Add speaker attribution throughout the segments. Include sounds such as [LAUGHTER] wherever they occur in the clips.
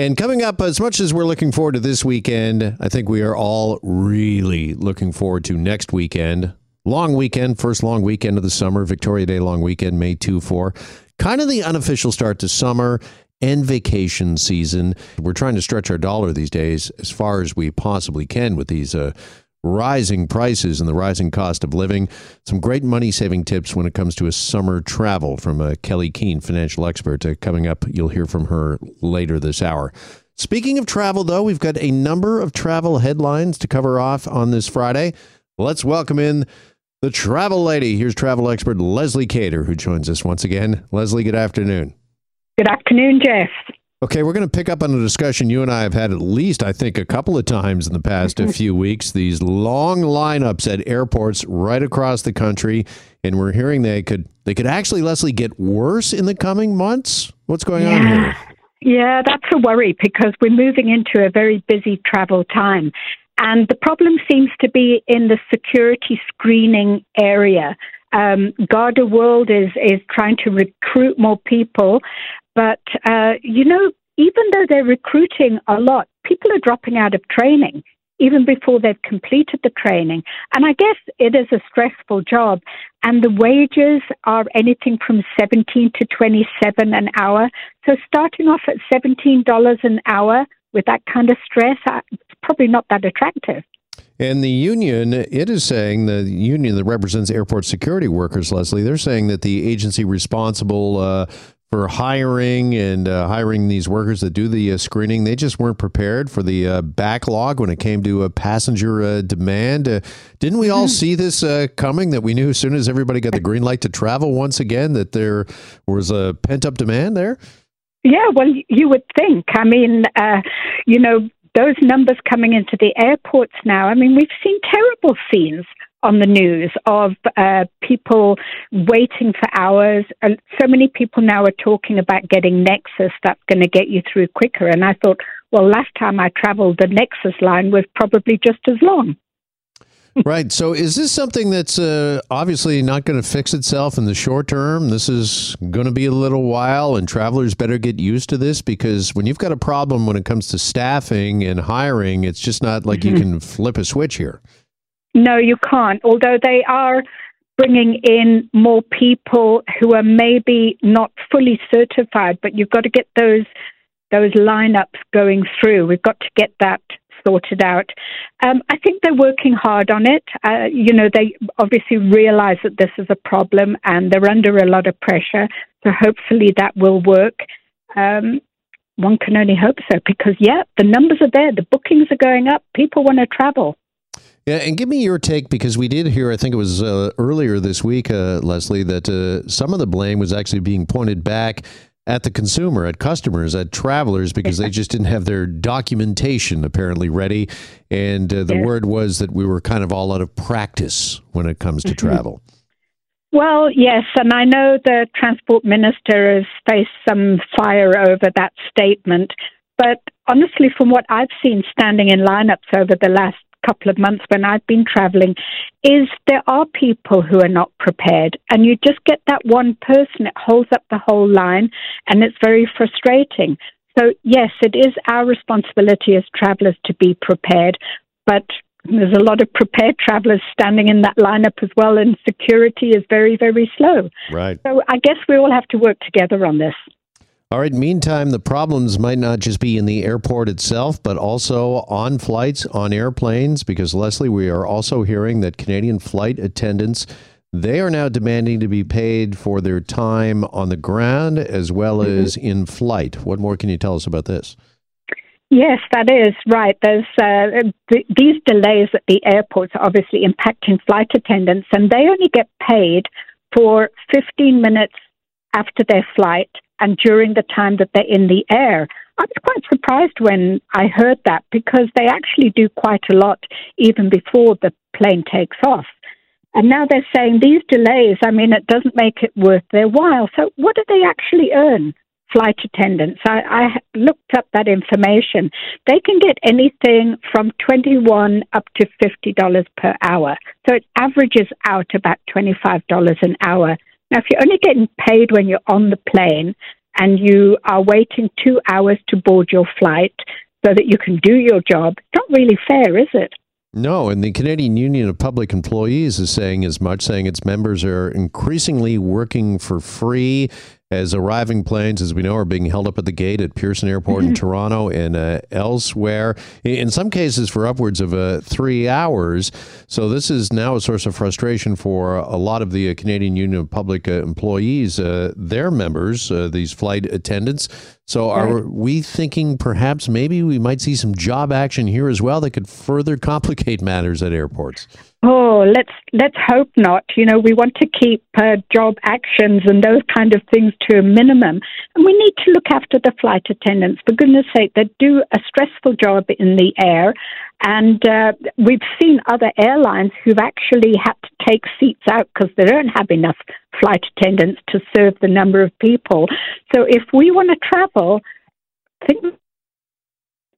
Speaker 1: And coming up, as much as we're looking forward to this weekend, I think we are all really looking forward to next weekend. Long weekend, first long weekend of the summer, Victoria Day long weekend, May 2 4. Kind of the unofficial start to summer and vacation season. We're trying to stretch our dollar these days as far as we possibly can with these uh, rising prices and the rising cost of living. Some great money saving tips when it comes to a summer travel from uh, Kelly Keene, financial expert. Uh, coming up, you'll hear from her later this hour. Speaking of travel, though, we've got a number of travel headlines to cover off on this Friday. Let's welcome in the travel lady. Here's travel expert Leslie Cater, who joins us once again. Leslie, good afternoon.
Speaker 2: Good afternoon, Jeff.
Speaker 1: Okay, we're going to pick up on a discussion you and I have had at least, I think, a couple of times in the past a [LAUGHS] few weeks. These long lineups at airports right across the country, and we're hearing they could they could actually, Leslie, get worse in the coming months. What's going
Speaker 2: yeah.
Speaker 1: on here?
Speaker 2: Yeah, that's a worry because we're moving into a very busy travel time. And the problem seems to be in the security screening area. Um, Garda World is, is trying to recruit more people, but, uh, you know, even though they're recruiting a lot, people are dropping out of training even before they've completed the training. And I guess it is a stressful job. And the wages are anything from 17 to 27 an hour. So starting off at $17 an hour with that kind of stress, uh, it's probably not that attractive.
Speaker 1: And the union, it is saying the union that represents airport security workers, Leslie, they're saying that the agency responsible uh, for hiring and uh, hiring these workers that do the uh, screening. They just weren't prepared for the uh, backlog when it came to a passenger uh, demand. Uh, didn't we all mm-hmm. see this coming? That we knew as soon as everybody got the green light to travel once again that there was a pent up demand there.
Speaker 2: Yeah, well, you would think. I mean, you know, those numbers coming into the airports now. I mean, we've seen terrible scenes on the news of uh, people waiting for hours. Uh, so many people now are talking about getting Nexus that's going to get you through quicker. And I thought, well, last time I traveled, the Nexus line was probably just as long.
Speaker 1: Right. So, is this something that's uh, obviously not going to fix itself in the short term? This is going to be a little while, and travelers better get used to this because when you've got a problem when it comes to staffing and hiring, it's just not like mm-hmm. you can flip a switch here.
Speaker 2: No, you can't. Although they are bringing in more people who are maybe not fully certified, but you've got to get those those lineups going through. We've got to get that sorted out. Um, I think they're working hard on it. Uh, you know, they obviously realize that this is a problem and they're under a lot of pressure. So hopefully that will work. Um, one can only hope so because, yeah, the numbers are there. The bookings are going up. People want to travel.
Speaker 1: Yeah, and give me your take because we did hear, I think it was uh, earlier this week, uh, Leslie, that uh, some of the blame was actually being pointed back at the consumer, at customers, at travelers because they just didn't have their documentation apparently ready. And uh, the yeah. word was that we were kind of all out of practice when it comes to mm-hmm. travel.
Speaker 2: Well, yes, and I know the transport minister has faced some fire over that statement. But honestly, from what I've seen standing in lineups over the last couple of months when I've been traveling is there are people who are not prepared, and you just get that one person that holds up the whole line, and it's very frustrating. So, yes, it is our responsibility as travelers to be prepared, but there's a lot of prepared travelers standing in that lineup as well, and security is very, very slow.
Speaker 1: Right.
Speaker 2: So, I guess we all have to work together on this.
Speaker 1: All right. Meantime, the problems might not just be in the airport itself, but also on flights, on airplanes, because Leslie, we are also hearing that Canadian flight attendants they are now demanding to be paid for their time on the ground as well mm-hmm. as in flight. What more can you tell us about this?
Speaker 2: Yes, that is right. There's uh, th- these delays at the airports are obviously impacting flight attendants, and they only get paid for 15 minutes after their flight and during the time that they're in the air. I was quite surprised when I heard that because they actually do quite a lot even before the plane takes off. And now they're saying these delays, I mean, it doesn't make it worth their while. So, what do they actually earn? Flight attendants. I, I looked up that information. They can get anything from 21 up to $50 per hour. So it averages out about $25 an hour. Now, if you're only getting paid when you're on the plane, and you are waiting two hours to board your flight so that you can do your job. It's not really fair, is it?
Speaker 1: No, and the Canadian Union of Public Employees is saying as much, saying its members are increasingly working for free as arriving planes, as we know, are being held up at the gate at Pearson Airport in mm-hmm. Toronto and uh, elsewhere, in some cases for upwards of uh, three hours. So, this is now a source of frustration for a lot of the uh, Canadian Union of Public uh, Employees, uh, their members, uh, these flight attendants. So, are right. we thinking perhaps maybe we might see some job action here as well that could further complicate [LAUGHS] matters at airports?
Speaker 2: Oh, let's let's hope not. You know, we want to keep uh, job actions and those kind of things to a minimum, and we need to look after the flight attendants. For goodness' sake, they do a stressful job in the air, and uh, we've seen other airlines who've actually had to take seats out because they don't have enough flight attendants to serve the number of people. So, if we want to travel, think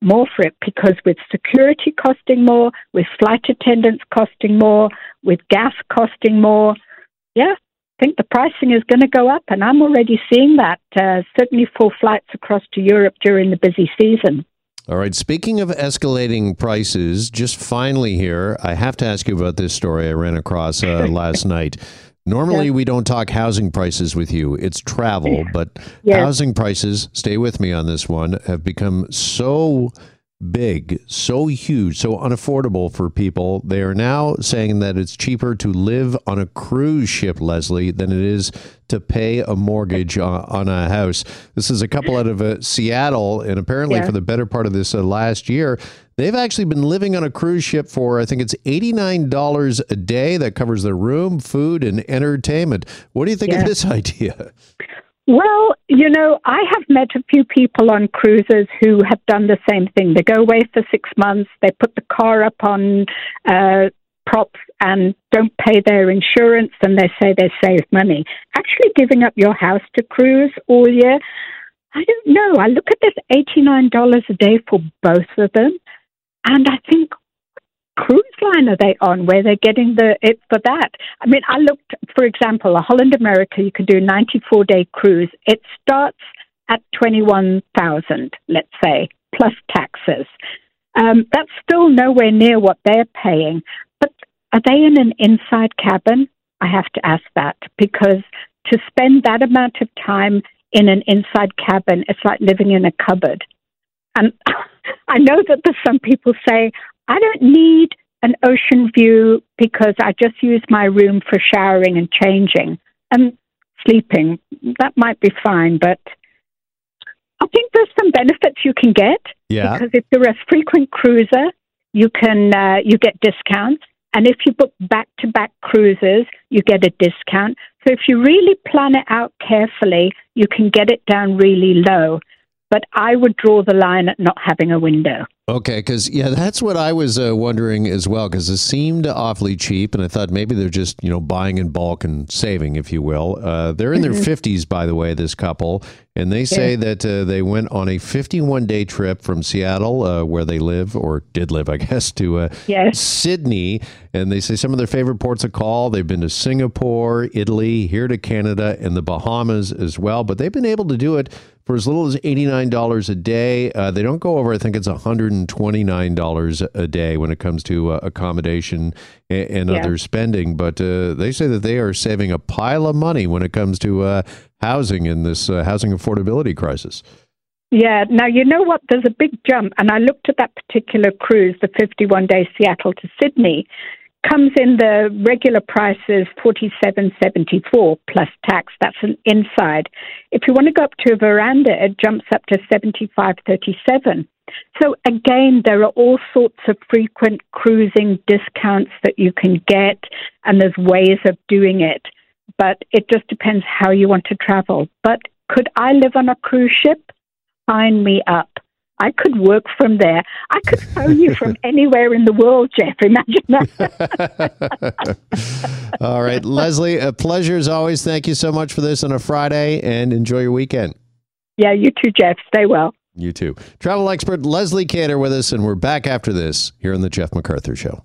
Speaker 2: more for it because with security costing more, with flight attendants costing more, with gas costing more, yeah, I think the pricing is going to go up, and I'm already seeing that, uh, certainly for flights across to Europe during the busy season.
Speaker 1: All right. Speaking of escalating prices, just finally here, I have to ask you about this story I ran across uh, [LAUGHS] last night. Normally, we don't talk housing prices with you. It's travel, [LAUGHS] but housing prices, stay with me on this one, have become so big, so huge, so unaffordable for people. They are now saying that it's cheaper to live on a cruise ship, Leslie, than it is to pay a mortgage on, on a house. This is a couple out of uh, Seattle, and apparently yeah. for the better part of this uh, last year, they've actually been living on a cruise ship for I think it's eighty nine dollars a day. That covers their room, food, and entertainment. What do you think yeah. of this [LAUGHS] idea?
Speaker 2: Well, you know, I have met a few people on cruises who have done the same thing. They go away for six months, they put the car up on uh, props and don't pay their insurance, and they say they save money. Actually, giving up your house to cruise all year, I don't know. I look at this $89 a day for both of them, and I think, cruise line are they on where they're getting the it for that? I mean, I looked, for example, a Holland America, you can do a 94 day cruise. It starts at 21,000, let's say, plus taxes. Um, that's still nowhere near what they're paying. But are they in an inside cabin? I have to ask that because to spend that amount of time in an inside cabin, it's like living in a cupboard. And [LAUGHS] I know that there's some people say, I don't need an ocean view because I just use my room for showering and changing and sleeping. That might be fine, but I think there's some benefits you can get.
Speaker 1: Yeah.
Speaker 2: Because if you're a frequent cruiser, you can uh, you get discounts, and if you book back to back cruises, you get a discount. So if you really plan it out carefully, you can get it down really low. But I would draw the line at not having a window.
Speaker 1: Okay, because yeah, that's what I was uh, wondering as well. Because it seemed awfully cheap, and I thought maybe they're just you know buying in bulk and saving, if you will. Uh, they're in their mm-hmm. fifties, by the way, this couple, and they say yeah. that uh, they went on a fifty-one day trip from Seattle, uh, where they live or did live, I [LAUGHS] guess, to uh,
Speaker 2: yes.
Speaker 1: Sydney, and they say some of their favorite ports of call. They've been to Singapore, Italy, here to Canada, and the Bahamas as well. But they've been able to do it for as little as $89 a day. Uh, they don't go over, I think it's $129 a day when it comes to uh, accommodation and, and yeah. other spending. But uh, they say that they are saving a pile of money when it comes to uh, housing in this uh, housing affordability crisis.
Speaker 2: Yeah, now you know what? There's a big jump, and I looked at that particular cruise, the 51 day Seattle to Sydney, comes in the regular price is 47.74 plus tax. That's an inside. If you want to go up to a veranda it jumps up to 75.37 so again there are all sorts of frequent cruising discounts that you can get and there's ways of doing it but it just depends how you want to travel. But could i live on a cruise ship? Sign me up I could work from there. I could phone you from [LAUGHS] anywhere in the world, Jeff. Imagine that. [LAUGHS]
Speaker 1: All right, Leslie, a pleasure as always. Thank you so much for this on a Friday and enjoy your weekend.
Speaker 2: Yeah, you too, Jeff. Stay well.
Speaker 1: You too. Travel expert Leslie Cantor with us, and we're back after this here on The Jeff MacArthur Show.